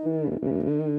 Mm-hmm.